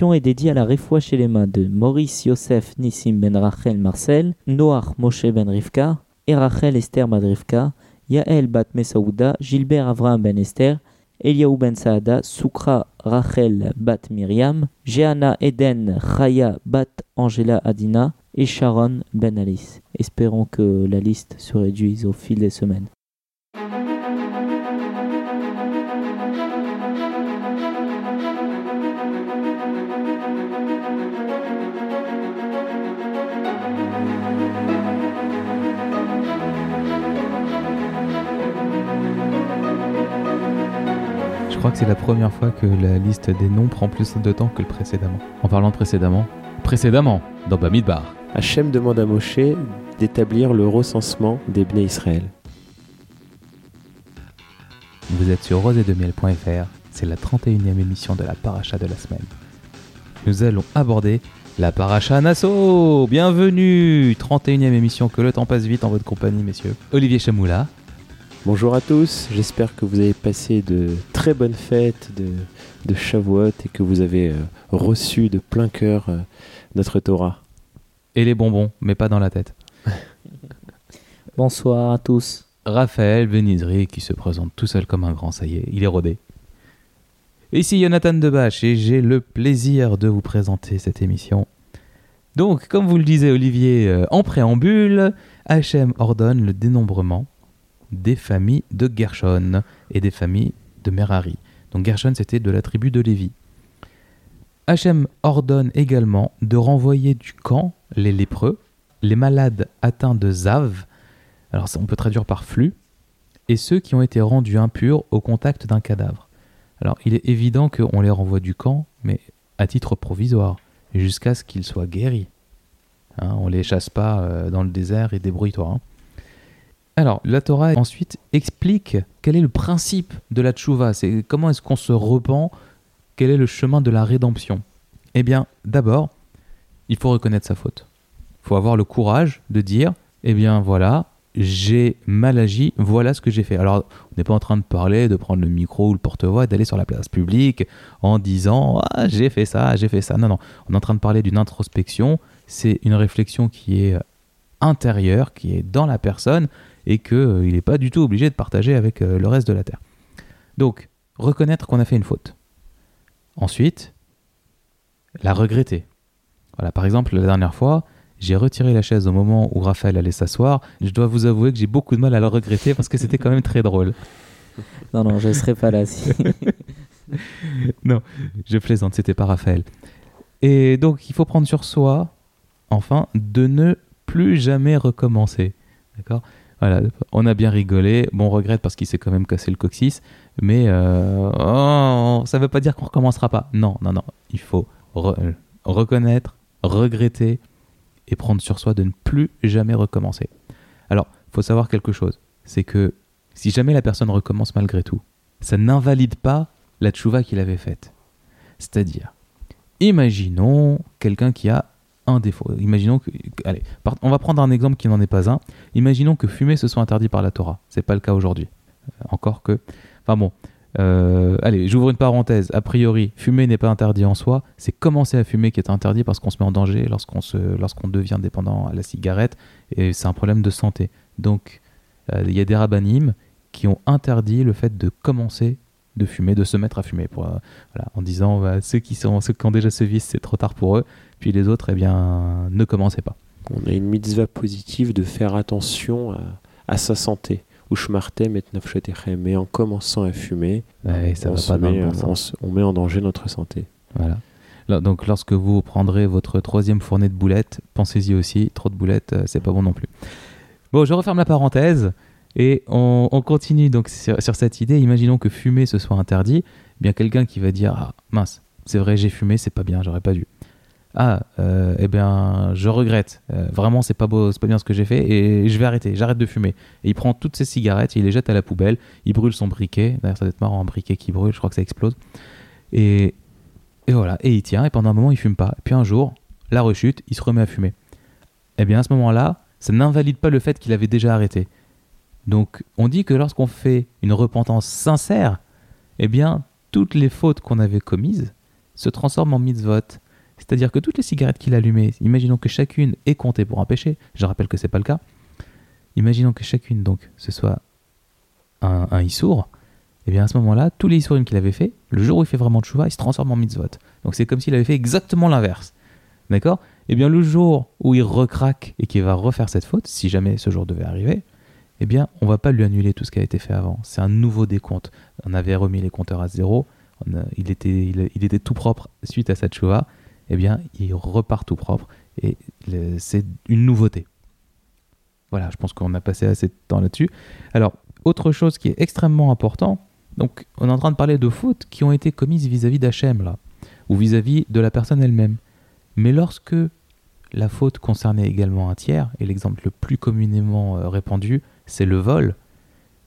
est dédié à la Refoua chez les mains de Maurice Yosef Nissim Ben Rachel Marcel, Noach Moshe Ben Rivka, et Rachel Esther Madrivka, Yael Bat Mesaouda, Gilbert Avraham Ben Esther, Eliaou Ben Saada, Soukra Rachel Bat Myriam, Jeanna Eden Chaya Bat Angela Adina et Sharon Ben Alice. Espérons que la liste se réduise au fil des semaines. C'est la première fois que la liste des noms prend plus de temps que le précédemment. En parlant de précédemment, précédemment, dans Bamidbar. Hachem demande à Moshe d'établir le recensement des Bnei Israël. Vous êtes sur rosedemiel.fr, c'est la 31e émission de la paracha de la semaine. Nous allons aborder la paracha Nassau Bienvenue 31e émission, que le temps passe vite en votre compagnie, messieurs. Olivier Chamoula. Bonjour à tous, j'espère que vous avez passé de très bonnes fêtes de, de Shavuot et que vous avez euh, reçu de plein cœur euh, notre Torah. Et les bonbons, mais pas dans la tête. Bonsoir à tous. Raphaël Benizri qui se présente tout seul comme un grand, ça y est, il est rodé. Ici Jonathan Debache et j'ai le plaisir de vous présenter cette émission. Donc, comme vous le disait Olivier euh, en préambule, HM ordonne le dénombrement des familles de Gershon et des familles de Merari. Donc Gershon c'était de la tribu de Lévi. Hachem ordonne également de renvoyer du camp les lépreux, les malades atteints de Zav, alors ça, on peut traduire par flux, et ceux qui ont été rendus impurs au contact d'un cadavre. Alors il est évident qu'on les renvoie du camp, mais à titre provisoire, jusqu'à ce qu'ils soient guéris. Hein, on les chasse pas euh, dans le désert et débrouille-toi. hein. Alors, la Torah ensuite explique quel est le principe de la tchouva, c'est comment est-ce qu'on se repent, quel est le chemin de la rédemption? Eh bien, d'abord, il faut reconnaître sa faute. Il faut avoir le courage de dire, eh bien voilà, j'ai mal agi, voilà ce que j'ai fait. Alors, on n'est pas en train de parler, de prendre le micro ou le porte-voix et d'aller sur la place publique en disant, ah, j'ai fait ça, j'ai fait ça. Non, non, on est en train de parler d'une introspection, c'est une réflexion qui est intérieure, qui est dans la personne, et qu'il n'est pas du tout obligé de partager avec euh, le reste de la Terre. Donc, reconnaître qu'on a fait une faute. Ensuite, la regretter. Voilà, par exemple, la dernière fois, j'ai retiré la chaise au moment où Raphaël allait s'asseoir. Je dois vous avouer que j'ai beaucoup de mal à le regretter parce que c'était quand même très drôle. Non, non, je ne serai pas là. Si. non, je plaisante, c'était pas Raphaël. Et donc, il faut prendre sur soi, enfin, de ne plus jamais recommencer. D'accord? Voilà, on a bien rigolé. Bon, on regrette parce qu'il s'est quand même cassé le coccyx, mais euh, oh, ça veut pas dire qu'on recommencera pas. Non, non, non. Il faut re- reconnaître, regretter et prendre sur soi de ne plus jamais recommencer. Alors, faut savoir quelque chose, c'est que si jamais la personne recommence malgré tout, ça n'invalide pas la tchouva qu'il avait faite. C'est-à-dire, imaginons quelqu'un qui a défaut. Imaginons que, allez, on va prendre un exemple qui n'en est pas un. Imaginons que fumer se soit interdit par la Torah. C'est pas le cas aujourd'hui. Euh, encore que, enfin bon. euh, allez, j'ouvre une parenthèse. A priori, fumer n'est pas interdit en soi. C'est commencer à fumer qui est interdit parce qu'on se met en danger lorsqu'on se, lorsqu'on devient dépendant à la cigarette et c'est un problème de santé. Donc, euh, il y a des rabbinim qui ont interdit le fait de commencer de fumer, de se mettre à fumer, en disant bah, ceux, qui sont, ceux qui ont déjà ce vice, c'est trop tard pour eux, puis les autres, eh bien, ne commencez pas. On a une mitzvah positive de faire attention à, à sa santé. Ushmartem et nafshetechem. Mais en commençant à fumer, Ouais, ça on, va pas met, bon on, on met en danger notre santé. Voilà. Là, Donc, lorsque vous prendrez votre troisième fournée de boulettes, pensez-y aussi, trop de boulettes, euh, c'est pas bon non plus. Bon, je referme la parenthèse et on, on continue donc sur, sur cette idée. Imaginons que fumer ce soit interdit. Eh Bien quelqu'un qui va dire ah mince, c'est vrai j'ai fumé, c'est pas bien, j'aurais pas dû. Ah, euh, eh bien, je regrette. Euh, vraiment, c'est pas beau, c'est pas bien ce que j'ai fait et je vais arrêter. J'arrête de fumer. Et il prend toutes ses cigarettes, il les jette à la poubelle. Il brûle son briquet. D'ailleurs, ça doit être marrant un briquet qui brûle. Je crois que ça explose. Et, et voilà. Et il tient. Et pendant un moment, il fume pas. Puis un jour, la rechute, il se remet à fumer. Eh bien, à ce moment-là, ça n'invalide pas le fait qu'il avait déjà arrêté. Donc, on dit que lorsqu'on fait une repentance sincère, eh bien, toutes les fautes qu'on avait commises se transforment en mitzvot. C'est-à-dire que toutes les cigarettes qu'il allumait, imaginons que chacune est comptée pour un péché, je rappelle que c'est pas le cas, imaginons que chacune donc ce soit un, un issour, et bien à ce moment-là, tous les issourim qu'il avait fait, le jour où il fait vraiment tchouva, il se transforme en mitzvot. Donc c'est comme s'il avait fait exactement l'inverse. D'accord? Et bien le jour où il recraque et qu'il va refaire cette faute, si jamais ce jour devait arriver, eh bien on va pas lui annuler tout ce qui a été fait avant. C'est un nouveau décompte. On avait remis les compteurs à zéro, il, était, il était tout propre suite à cette tchouva, eh bien il repart tout propre et c'est une nouveauté. Voilà, je pense qu'on a passé assez de temps là-dessus. Alors, autre chose qui est extrêmement important, donc on est en train de parler de fautes qui ont été commises vis-à-vis d'Hachem, là, ou vis-à-vis de la personne elle-même. Mais lorsque la faute concernait également un tiers, et l'exemple le plus communément euh, répandu, c'est le vol,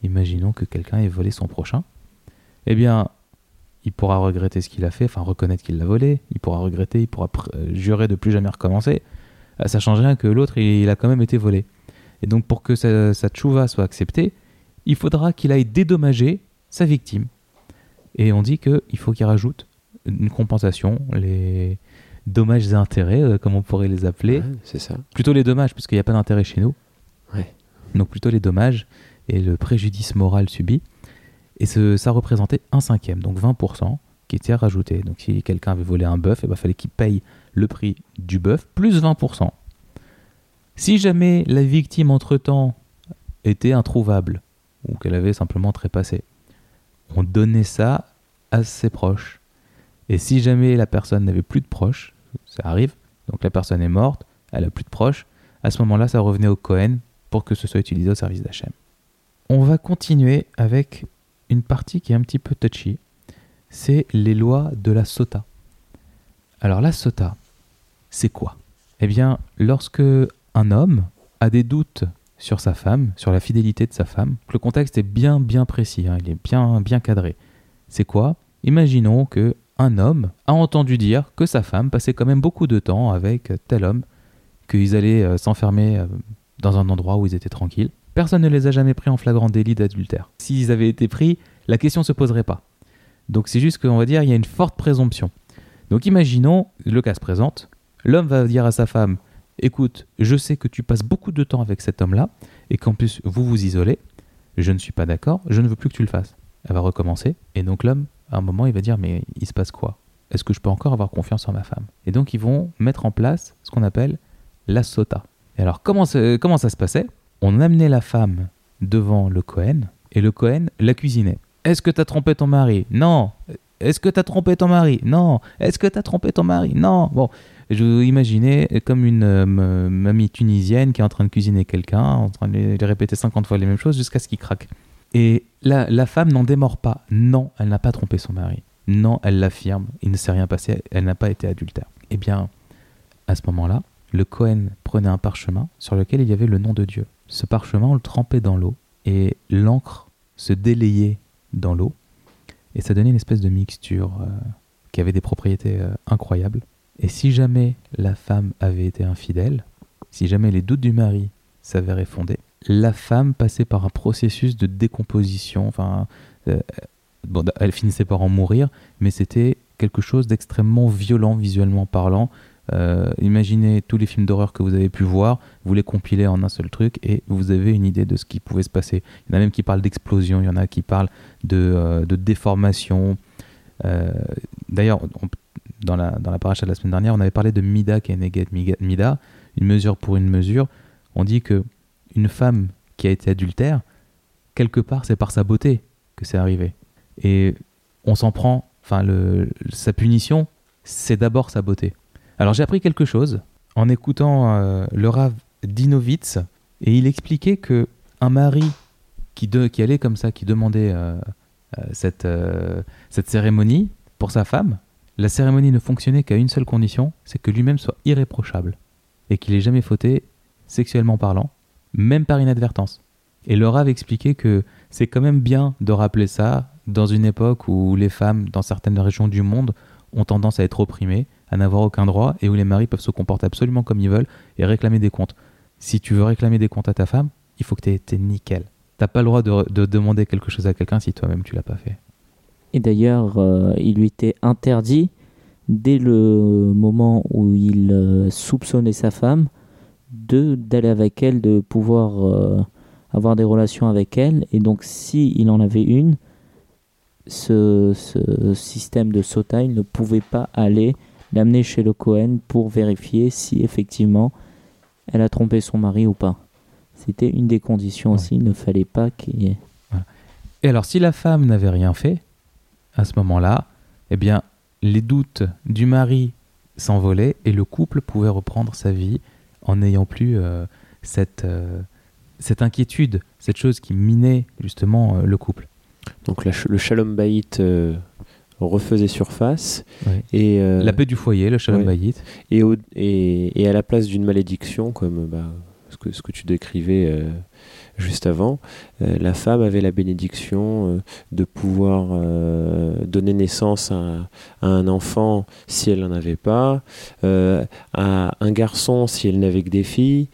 imaginons que quelqu'un ait volé son prochain, eh bien, il pourra regretter ce qu'il a fait, enfin reconnaître qu'il l'a volé, il pourra regretter, il pourra euh, jurer de plus jamais recommencer. Euh, Ça change rien que l'autre, il, il a quand même été volé. Et donc, pour que sa, sa tchouva soit acceptée, il faudra qu'il aille dédommager sa victime. Et on dit qu'il faut qu'il rajoute une compensation, les dommages et intérêts, euh, comme on pourrait les appeler. Ouais, c'est ça. Plutôt les dommages, puisqu'il n'y a pas d'intérêt chez nous. Ouais. Donc plutôt les dommages et le préjudice moral subi. Et ça représentait un cinquième, donc 20%, qui était rajouté. Donc si quelqu'un avait volé un bœuf, il ben, fallait qu'il paye le prix du bœuf plus 20%. Si jamais la victime entre-temps était introuvable, ou qu'elle avait simplement trépassé, on donnait ça à ses proches. Et si jamais la personne n'avait plus de proches, ça arrive, donc la personne est morte, elle a plus de proches, à ce moment-là, ça revenait au Cohen pour que ce soit utilisé au service d'Hachem. On va continuer avec une partie qui est un petit peu touchy, c'est les lois de la sota. Alors la sota, c'est quoi? Eh bien, lorsque un homme a des doutes sur sa femme, sur la fidélité de sa femme, le contexte est bien bien précis, hein, il est bien bien cadré. C'est quoi? Imaginons que un homme a entendu dire que sa femme passait quand même beaucoup de temps avec tel homme, qu'ils allaient euh, s'enfermer euh, dans un endroit où ils étaient tranquilles. Personne ne les a jamais pris en flagrant délit d'adultère. S'ils avaient été pris, la question ne se poserait pas. Donc c'est juste qu'on va dire il y a une forte présomption. Donc imaginons, le cas se présente, l'homme va dire à sa femme écoute, je sais que tu passes beaucoup de temps avec cet homme-là et qu'en plus vous vous isolez, je ne suis pas d'accord, je ne veux plus que tu le fasses. Elle va recommencer et donc l'homme, à un moment, il va dire mais il se passe quoi? Est-ce que je peux encore avoir confiance en ma femme? Et donc ils vont mettre en place ce qu'on appelle la sota. Et alors comment, ça- comment ça se passait? On amenait la femme devant le Cohen et le Cohen la cuisinait. Est-ce que t'as trompé ton mari? Non. Est-ce que t'as trompé ton mari? Non. Est-ce que t'as trompé ton mari? Non. Bon, je vous imaginez comme une euh, mamie tunisienne qui est en train de cuisiner quelqu'un, en train de lui répéter 50 fois les mêmes choses jusqu'à ce qu'il craque. Et la, la femme n'en démord pas. Non, elle n'a pas trompé son mari. Non, elle l'affirme. Il ne s'est rien passé. Elle n'a pas été adultère. Eh bien, à ce moment-là, le Cohen prenait un parchemin sur lequel il y avait le nom de Dieu. Ce parchemin, on le trempait dans l'eau et l'encre se délayait dans l'eau et ça donnait une espèce de mixture euh, qui avait des propriétés euh, incroyables. Et si jamais la femme avait été infidèle, si jamais les doutes du mari s'avéraient fondés, la femme passait par un processus de décomposition. Euh, elle finissait par en mourir, mais c'était quelque chose d'extrêmement violent visuellement parlant. Euh, imaginez tous les films d'horreur que vous avez pu voir, vous les compilez en un seul truc et vous avez une idée de ce qui pouvait se passer. Il y en a même qui parlent d'explosion, il y en a qui parlent de, euh, déformation. Euh, D'ailleurs, dans la, dans la paracha de la semaine dernière, on avait parlé de Mida Keneget Mida, une mesure pour une mesure. On dit que une femme qui a été adultère, quelque part, c'est par sa beauté que c'est arrivé. Et on s'en prend, enfin, sa punition, c'est d'abord sa beauté. Alors j'ai appris quelque chose en écoutant euh, le Rav Dinovitz, et il expliquait que un mari qui, allait comme ça, qui demandait euh, euh, cette, euh, cette cérémonie pour sa femme, la cérémonie ne fonctionnait qu'à une seule condition, c'est que lui-même soit irréprochable et qu'il ait jamais fauté sexuellement parlant, même par inadvertance. Et le Rav expliquait que c'est quand même bien de rappeler ça dans une époque où les femmes, dans certaines régions du monde, ont tendance à être opprimées, à n'avoir aucun droit, et où les maris peuvent se comporter absolument comme ils veulent et réclamer des comptes. Si tu veux réclamer des comptes à ta femme, il faut que tu aies été nickel. T'as pas le droit de, de demander quelque chose à quelqu'un si toi-même tu l'as pas fait. Et d'ailleurs, euh, il lui était interdit dès le moment où il euh, soupçonnait sa femme, de d'aller avec elle, de pouvoir euh, avoir des relations avec elle. Et donc, si en avait une, ce, ce système de sota, il ne pouvait pas aller l'amener chez le Cohen pour vérifier si effectivement elle a trompé son mari ou pas. C'était une des conditions Ouais. aussi. Il ne fallait pas qu'il y ait. Et alors, si la femme n'avait rien fait, à ce moment-là, eh bien, les doutes du mari s'envolaient et le couple pouvait reprendre sa vie en n'ayant plus euh, cette, euh, cette inquiétude, cette chose qui minait justement euh, le couple. Donc la ch- le shalom bayit euh, refaisait surface Ouais. et, euh, La paix du foyer, le shalom ouais. bayit. et, au- et, et à la place d'une malédiction, comme bah, ce, que, ce que tu décrivais euh, juste avant, euh, la femme avait la bénédiction euh, de pouvoir euh, donner naissance à, à un enfant si elle n'en avait pas, euh, à un garçon si elle n'avait que des filles.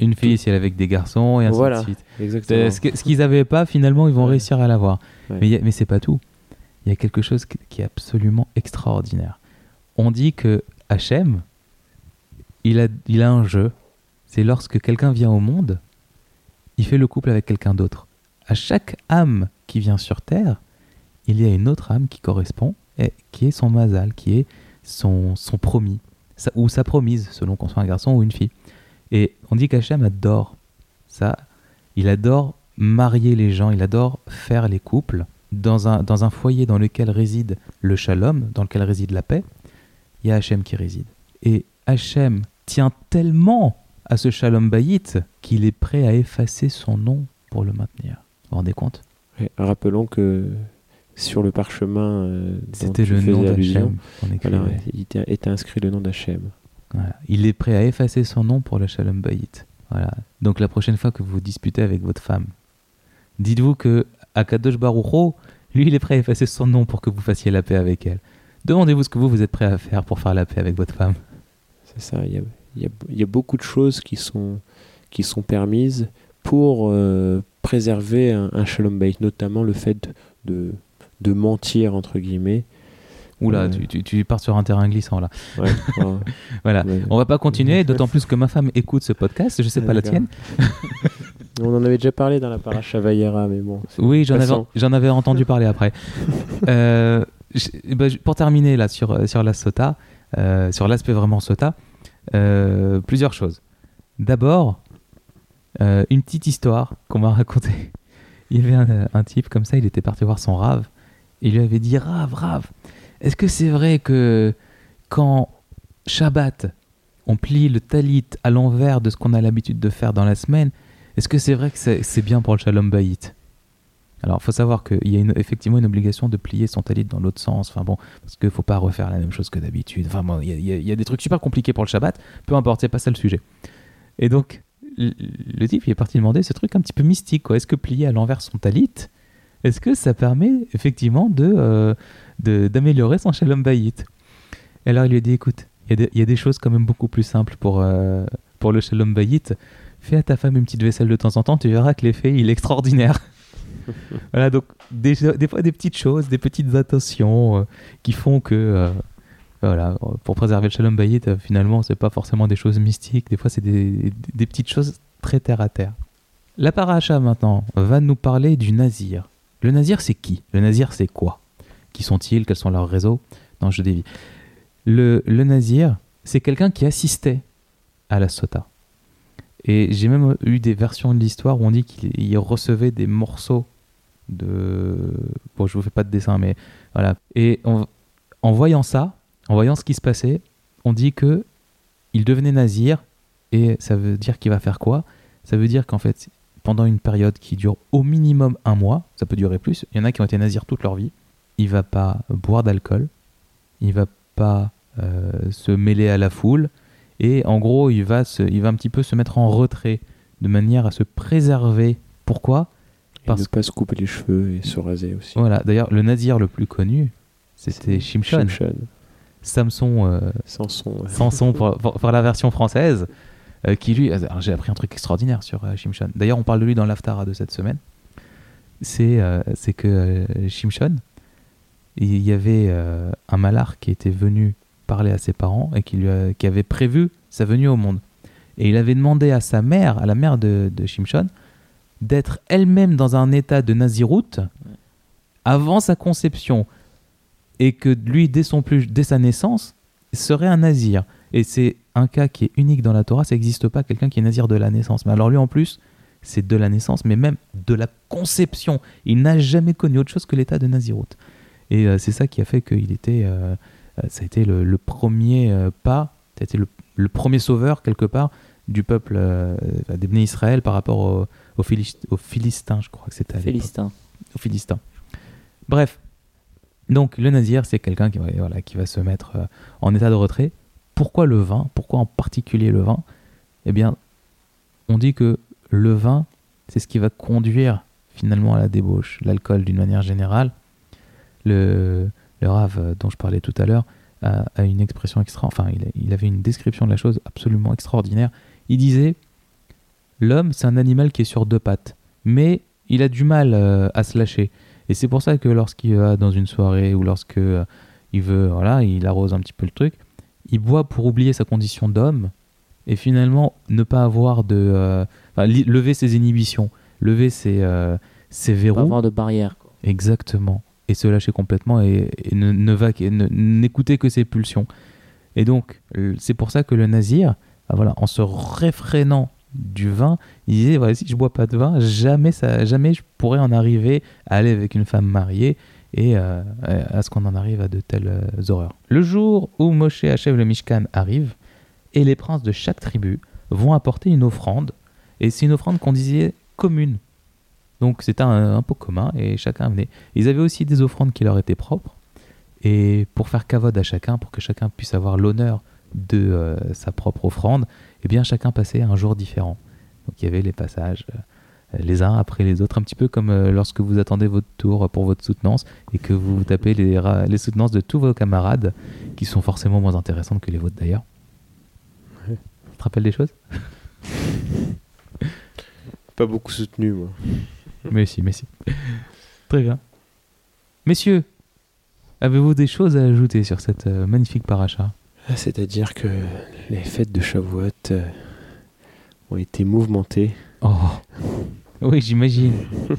Une fille si elle est avec des garçons et ainsi Voilà. de suite. exactement. Euh, Ce que- qu'ils n'avaient pas, finalement, ils vont Ouais. réussir à l'avoir. Mais, a- mais c'est pas tout. Il y a quelque chose qui est absolument extraordinaire. On dit que Hachem, il a, il a un jeu. C'est lorsque quelqu'un vient au monde, il fait le couple avec quelqu'un d'autre. À chaque âme qui vient sur Terre, il y a une autre âme qui correspond, et qui est son mazal, qui est son, son promis, ou sa promise, selon qu'on soit un garçon ou une fille. Et on dit qu'Hachem adore ça. Il adore marier les gens, il adore faire les couples. Dans un, dans un foyer dans lequel réside le shalom, dans lequel réside la paix, il y a Hachem qui réside. Et Hachem tient tellement à ce shalom bayit qu'il est prêt à effacer son nom pour le maintenir. Vous vous rendez compte? Rappelons que sur le parchemin, euh, C'était le nom d'Hachem voilà, il était, était inscrit le nom d'Hachem. Voilà. Il est prêt à effacer son nom pour le Shalom Bayit. Voilà. Donc la prochaine fois que vous disputez avec votre femme, dites-vous que Akadosh Baruch Hu, lui, il est prêt à effacer son nom pour que vous fassiez la paix avec elle. Demandez-vous ce que vous, vous êtes prêt à faire pour faire la paix avec votre femme. C'est ça, il y a, il y a- il y a beaucoup de choses qui sont, qui sont permises pour euh, préserver un, un shalom bayit, notamment le fait de, de mentir, entre guillemets. Oula, Ouais. tu, tu, tu pars sur un terrain glissant là. Ouais, ouais, Voilà. ouais. On va pas continuer, d'autant plus que ma femme écoute ce podcast, je sais Ah, pas la tienne. On en avait déjà parlé dans la paracha Vayera, mais bon. Oui, j'en avais, Passons. j'en avais entendu parler après. Euh, bah, je- pour terminer là sur, euh, sur la sota, euh, sur l'aspect vraiment sota, euh, plusieurs choses. D'abord, une petite histoire qu'on m'a racontée. Il y avait un, un type comme ça, il était parti voir son rave. Et il lui avait dit Rave, Rave, est-ce que c'est vrai que quand Shabbat, on plie le talit à l'envers de ce qu'on a l'habitude de faire dans la semaine, est-ce que c'est vrai que c'est bien pour le Shalom Bayit? Alors, il faut savoir qu'il y a effectivement une obligation de plier son talit dans l'autre sens. Enfin bon, parce qu'il ne faut pas refaire la même chose que d'habitude. Enfin bon, il y, a- des trucs super compliqués pour le Shabbat. Peu importe, c'est pas ça le sujet. Et donc, le, type, il est parti demander ce truc un petit peu mystique. Est-ce que plier à l'envers son talit, est-ce que ça permet effectivement de euh, d'améliorer son Shalom Bayit? Et alors, il lui a dit, écoute, il y, a des- il y a des choses quand même beaucoup plus simples pour, euh, pour le Shalom Bayit. Fais à ta femme une petite vaisselle de temps en temps, tu verras que l'effet, il est extraordinaire. Voilà, donc des, des fois des petites choses, des petites attentions euh, qui font que, euh, voilà, pour préserver le shalom bayit, euh, finalement, c'est pas forcément des choses mystiques, des fois c'est des, des petites choses très terre à terre. La paracha maintenant va nous parler du nazir. Le nazir, c'est qui? Le nazir, c'est quoi? Qui sont-ils? Quels sont leurs réseaux? Non, je dévie. Le, le nazir, c'est quelqu'un qui assistait à la sota. Et j'ai même eu des versions de l'histoire où on dit qu'il il recevait des morceaux de. Bon, je vous fais pas de dessin, mais voilà. Et en, en voyant ça, en voyant ce qui se passait, on dit que il devenait nazir. Et ça veut dire qu'il va faire quoi? Ça veut dire qu'en fait, pendant une période qui dure au minimum un mois, ça peut durer plus. Il y en a qui ont été nazirs toute leur vie. Il va pas boire d'alcool. Il va pas euh, se mêler à la foule. Et en gros, il va, se, il va un petit peu se mettre en retrait de manière à se préserver. Pourquoi? Et Parce ne pas se couper les cheveux et se raser aussi. Voilà, d'ailleurs, le nazir le plus connu, c'était Shimshon. Shimshon. Samson, euh, Samson. ouais. Samson pour, pour- pour la version française, euh, qui lui. alors, J'ai appris un truc extraordinaire sur euh, Shimshon. D'ailleurs, on parle de lui dans l'Aftara de cette semaine. C'est euh, c'est que euh, Shimshon, il y avait euh, un malar qui était venu parlé à ses parents et qui, lui qui avait prévu sa venue au monde. Et il avait demandé à sa mère, à la mère de, de Shimshon, d'être elle-même dans un état de naziroute avant sa conception. Et que lui, dès, son plus, dès sa naissance, serait un nazir. Et c'est un cas qui est unique dans la Torah, ça n'existe pas quelqu'un qui est nazir de la naissance. Mais alors lui en plus, c'est de la naissance, mais même de la conception. Il n'a jamais connu autre chose que l'état de naziroute. Et euh, c'est ça qui a fait qu'il était, euh, ça a été le, le premier euh, pas, ça a été le, le premier sauveur quelque part du peuple euh, des Bnei Israël par rapport au- aux, Philis- aux Philistins, je crois que c'était Félistin. aux Philistins. Bref, donc le nazir, c'est quelqu'un qui, voilà, qui va se mettre euh, en état de retrait. Pourquoi le vin? Pourquoi en particulier le vin? Eh bien, on dit que le vin, c'est ce qui va conduire finalement à la débauche. L'alcool, d'une manière générale, le, le Rav euh, dont je parlais tout à l'heure a, a une expression extra. Enfin, il, a- il avait une description de la chose absolument extraordinaire. Il disait L'homme, c'est un animal qui est sur deux pattes, mais il a du mal euh, à se lâcher. Et c'est pour ça que lorsqu'il va dans une soirée ou lorsque euh, il veut, voilà, il arrose un petit peu le truc, il boit pour oublier sa condition d'homme et finalement ne pas avoir de, euh, enfin, lever ses inhibitions, lever ses, ses Pas verrous. avoir de barrière. quoi. Exactement. Et se lâcher complètement et, ne, ne n'écouter que ses pulsions. Et donc, c'est pour ça que le nazir, ah, voilà, en se réfrénant du vin, il disait voilà, si je bois pas de vin, jamais, ça, jamais je pourrais en arriver à aller avec une femme mariée et euh, à ce qu'on en arrive à de telles euh, horreurs. Le jour où Moshe achève le Mishkan arrive, et les princes de chaque tribu vont apporter une offrande, et c'est une offrande qu'on disait commune. Donc c'était un, un pot commun, et chacun venait. Ils avaient aussi des offrandes qui leur étaient propres, et pour faire cavode à chacun, pour que chacun puisse avoir l'honneur de euh, sa propre offrande, eh bien chacun passait un jour différent. Donc il y avait les passages euh, les uns après les autres, un petit peu comme euh, lorsque vous attendez votre tour pour votre soutenance et que vous tapez les, soutenances de tous vos camarades, qui sont forcément moins intéressantes que les vôtres d'ailleurs. Ouais. Tu te rappelles des choses? Pas beaucoup soutenu, moi. Mais si, mais si. Très bien. Messieurs, avez-vous des choses à ajouter sur cette euh, magnifique paracha? Ah, C'est-à-dire que les fêtes de Shavuot euh, ont été mouvementées. Oh Oui, j'imagine.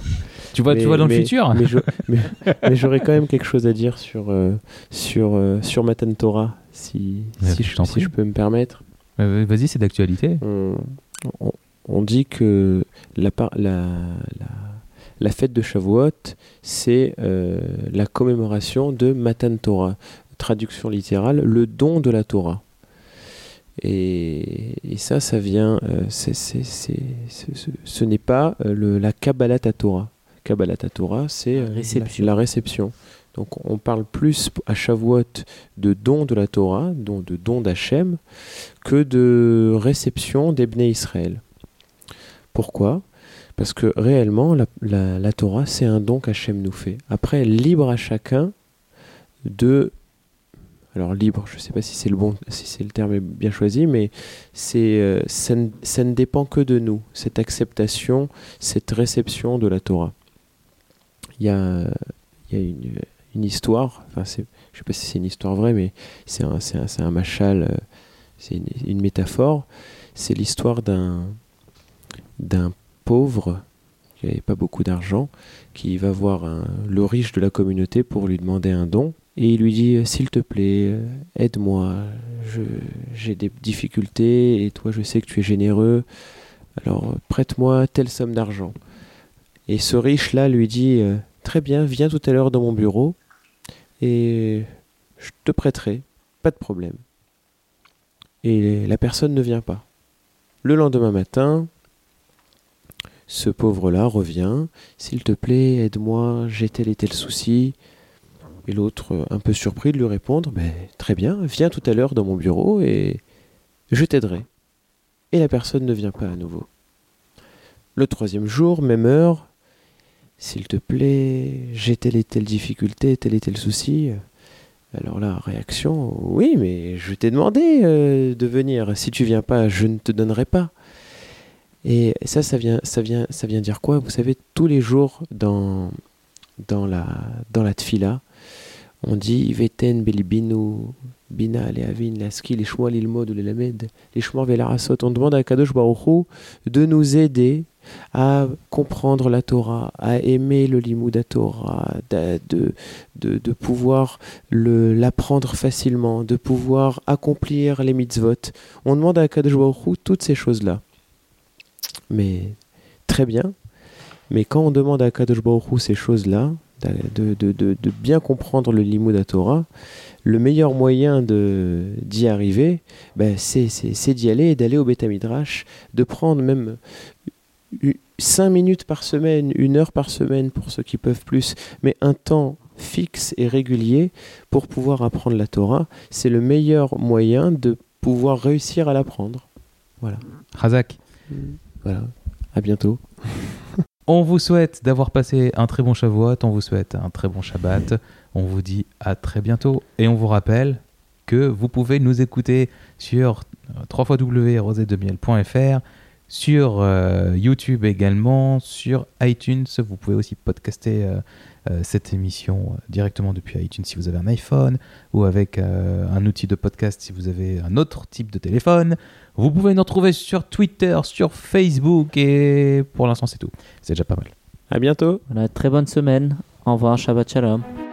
tu vois, tu vois dans mais- le futur Mais mais- mais j'aurais quand même quelque chose à dire sur, euh, sur, euh, sur Matan Torah, si, si, je si peux me permettre. Vas-y, c'est d'actualité. On, on- on dit que la, par- la, la, la fête de Shavuot, c'est euh, la commémoration de Matan Torah. Traduction littérale, le don de la Torah. Et, et ça, ça vient. euh, ce ce n'est pas euh, le, la Kabbalat à Torah. Kabbalat à Torah, c'est Réception. La, réception. Donc on parle plus à Shavuot de don de la Torah, don de don d'Hachem, que de réception d'Ebné Israël. Pourquoi? Parce que réellement, la, Torah, c'est un don qu'Hachem nous fait. Après, libre à chacun de... Alors libre, je ne sais pas si c'est le bon, si c'est le terme bien choisi, mais c'est euh, ça, ne, ça ne dépend que de nous, cette acceptation, cette réception de la Torah. Il y a, il y a une, une histoire, enfin je ne sais pas si c'est une histoire vraie, mais c'est un, c'est un, un machal, euh, c'est une, une métaphore. C'est l'histoire d'un d'un pauvre qui n'avait pas beaucoup d'argent, qui va voir le riche de la communauté pour lui demander un don. Et il lui dit S'il te plaît, euh, aide-moi, j'ai des difficultés et toi, je sais que tu es généreux, alors prête-moi telle somme d'argent. Et ce riche-là lui dit euh, Très bien, viens tout à l'heure dans mon bureau et je te prêterai, pas de problème. Et la personne ne vient pas. Le lendemain matin, ce pauvre-là revient. S'il te plaît, aide-moi, j'ai tel et tel souci. Et l'autre, un peu surpris de lui répondre, Ben, très bien, viens tout à l'heure dans mon bureau et je t'aiderai. Et la personne ne vient pas à nouveau. Le troisième jour, même heure, s'il te plaît, j'ai telle et telle difficulté, tel et tel souci. Alors là, réaction, oui, mais je t'ai demandé euh, de venir. Si tu viens pas, je ne te donnerai pas. Et ça, ça vient, ça vient, ça vient dire quoi? Vous savez, tous les jours dans dans la dans la On dit Veten Bina, Leavin, Laski, l'Ilmod, les Lamed, les Shmoa, Velarasot. On demande à Kadosh Baruch de nous aider à comprendre la Torah, à aimer le Limoud Torah, de, de, de, pouvoir l'apprendre facilement, de pouvoir accomplir les mitzvot. On demande à Kadosh Baruch toutes ces choses-là. Mais très bien. Mais quand on demande à Kadosh Baruch ces choses-là, de, de, de, de bien comprendre le Limoud Torah, le meilleur moyen de- d'y arriver, ben, c'est d'y aller et d'aller au Beth Midrash, de prendre même 5 minutes par semaine, une heure par semaine pour ceux qui peuvent plus, mais un temps fixe et régulier pour pouvoir apprendre la Torah, c'est le meilleur moyen de pouvoir réussir à l'apprendre. Razak, Voilà. À bientôt. on vous souhaite d'avoir passé un très bon Shavuot, on vous souhaite un très bon Shabbat, on vous dit à très bientôt et on vous rappelle que vous pouvez nous écouter sur www.rosetdemiel.fr, sur euh, YouTube également, sur iTunes, vous pouvez aussi podcaster euh, euh, cette émission directement depuis iTunes si vous avez un iPhone ou avec euh, un outil de podcast si vous avez un autre type de téléphone. Vous pouvez nous retrouver sur Twitter, sur Facebook et pour l'instant c'est tout. C'est déjà pas mal. À bientôt. Voilà, très bonne semaine. Au revoir, Shabbat Shalom.